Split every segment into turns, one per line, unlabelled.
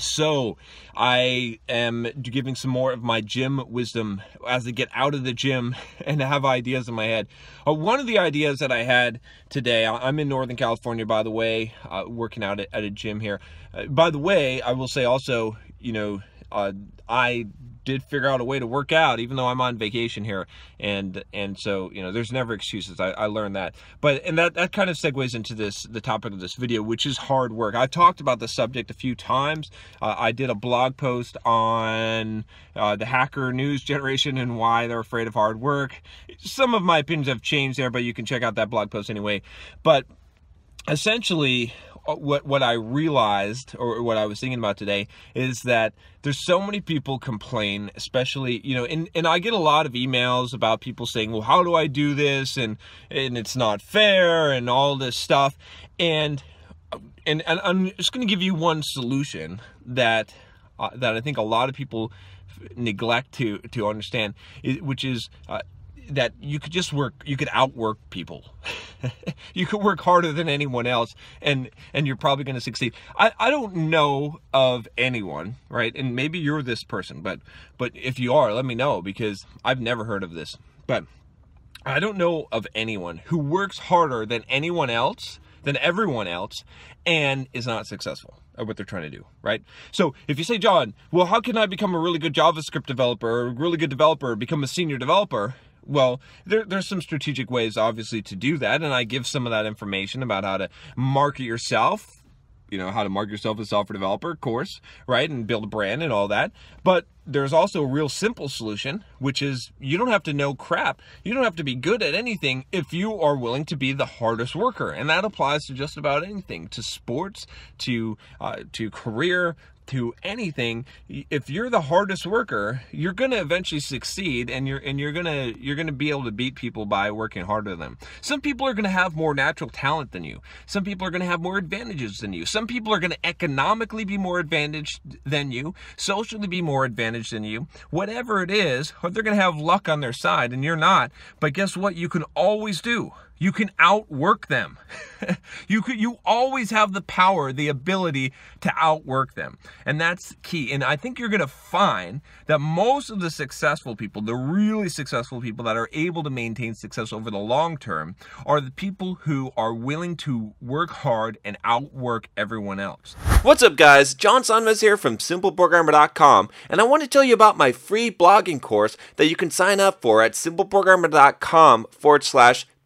So, I am giving some more of my gym wisdom as I get out of the gym and have ideas in my head. Uh, one of the ideas that I had today, I'm in Northern California, by the way, uh, working out at, a gym here. Uh, by the way, I will say also, you know, uh, I did figure out a way to work out even though I'm on vacation here. And and so you know there's never excuses. I, I learned that. But and that that kind of segues into this the topic of this video which is hard work. I talked about the subject a few times. Uh, I did a blog post on uh, the hacker news generation and why they're afraid of hard work. Some of my opinions have changed there but you can check out that blog post anyway. But essentially what what I realized or what I was thinking about today is that there's so many people complain, especially you know, and and I get a lot of emails about people saying, well, how do I do this, and and it's not fair, and all this stuff, and and, and I'm just going to give you one solution that uh, that I think a lot of people neglect to to understand, which is. Uh, that you could just work you could outwork people you could work harder than anyone else and and you're probably going to succeed I, I don't know of anyone right and maybe you're this person but but if you are let me know because i've never heard of this but i don't know of anyone who works harder than anyone else than everyone else and is not successful at what they're trying to do, right? So if you say, John, well, how can I become a really good JavaScript developer or a really good developer, become a senior developer? Well, there, there's some strategic ways, obviously, to do that, and I give some of that information about how to market yourself, you know, how to market yourself as a software developer, of course, right, and build a brand and all that. But there's also a real simple solution, which is you don't have to know crap. You don't have to be good at anything if you are willing to be the hardest worker, and that applies to just about anything, to sports, to uh, to career, to anything if you're the hardest worker you're going to eventually succeed and you're and you're going to you're going to be able to beat people by working harder than them. Some people are going to have more natural talent than you. Some people are going to have more advantages than you. Some people are going to economically be more advantaged than you socially be more advantaged than you. Whatever it is they're going to have luck on their side and you're not. But guess what? You can always do you can outwork them. you could you always have the power, the ability to outwork them. And that's key. And I think you're going to find that most of the successful people, the really successful people that are able to maintain success over the long term are the people who are willing to work hard and outwork everyone else.
What's up guys? John Sonmez here from simpleprogrammer.com and I want to tell you about my free blogging course that you can sign up for at simpleprogrammer.com forward slash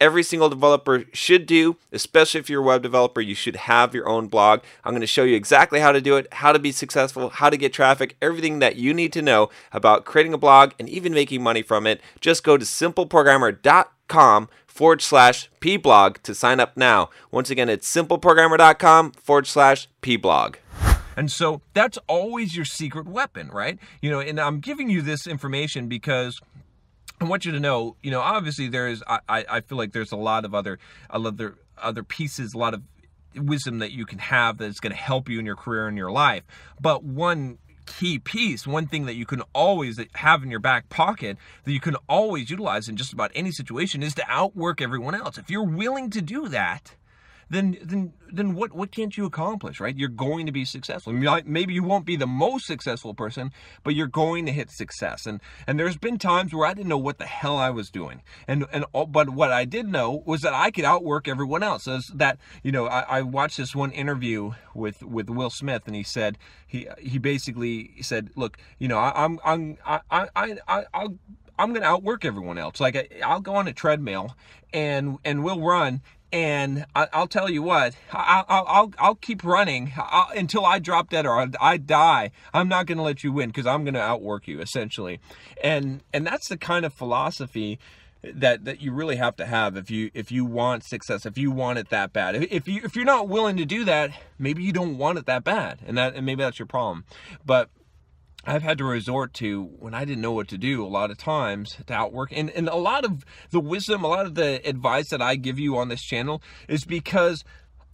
every single developer should do, especially if you're a web developer, you should have your own blog. I'm going to show you exactly how to do it, how to be successful, how to get traffic, everything that you need to know about creating a blog and even making money from it. Just go to simpleprogrammer.com forward slash pblog to sign up now. Once again, it's simpleprogrammer.com forward slash pblog.
And so that's always your secret weapon, right? You know, and I'm giving you this information because I want you to know, you know, obviously there is, I, I feel like there's a lot of other, other, other pieces, a lot of wisdom that you can have that's going to help you in your career and your life. But one key piece, one thing that you can always have in your back pocket that you can always utilize in just about any situation is to outwork everyone else. If you're willing to do that, then then then what what can't you accomplish, right? You're going to be successful. Maybe you won't be the most successful person, but you're going to hit success. And and there's been times where I didn't know what the hell I was doing, and and but what I did know was that I could outwork everyone else. As that you know, I, I watched this one interview with with Will Smith, and he said he he basically said, look, you know, I, I'm I'm I I I I'll I'm going to outwork everyone else. Like I, will go on a treadmill and and we'll run and I, will tell you what, I, will I'll I'll keep running. I'll, until I drop dead or I, I die. I'm not going to let you win because I'm going to outwork you essentially, and and that's the kind of philosophy that that you really have to have if you if you want success if you want it that bad. If, if you if you're not willing to do that maybe you don't want it that bad and that and maybe that's your problem. But I've had to resort to when I didn't know what to do a lot of times to outwork. And, and a lot of the wisdom, a lot of the advice that I give you on this channel is because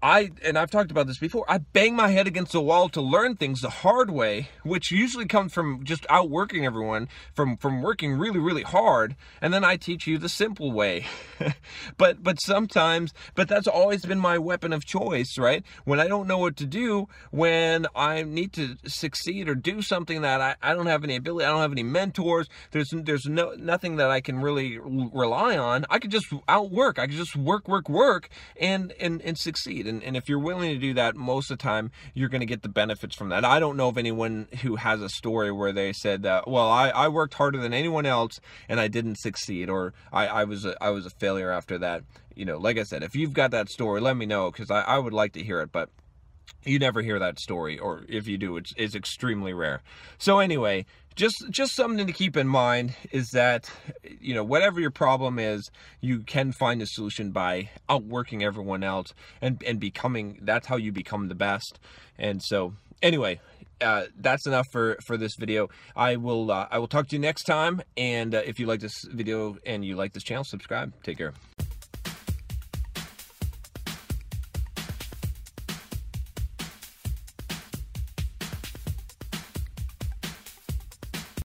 I, and I've talked about this before, I bang my head against the wall to learn things the hard way, which usually comes from just outworking everyone, from, from working really, really hard, and then I teach you the simple way. but, but sometimes, but that's always been my weapon of choice, right? When I don't know what to do, when I need to succeed or do something that I, I don't have any ability, I don't have any mentors, there's, there's no, nothing that I can really rely on, I could just outwork, I could just work, work, work, and, and, and succeed and, and if you're willing to do that, most of the time you're going to get the benefits from that. I don't know of anyone who has a story where they said that, well, I, I worked harder than anyone else and I didn't succeed, or I, I was a, I was a failure after that. You know, like I said, if you've got that story, let me know because I, I would like to hear it. But you never hear that story or if you do it's, it's extremely rare so anyway just just something to keep in mind is that you know whatever your problem is you can find a solution by outworking everyone else and and becoming that's how you become the best. And so anyway uh, that's enough for for this video. I will uh, i will talk to you next time. And uh, if you like this video and you like this channel subscribe. Take care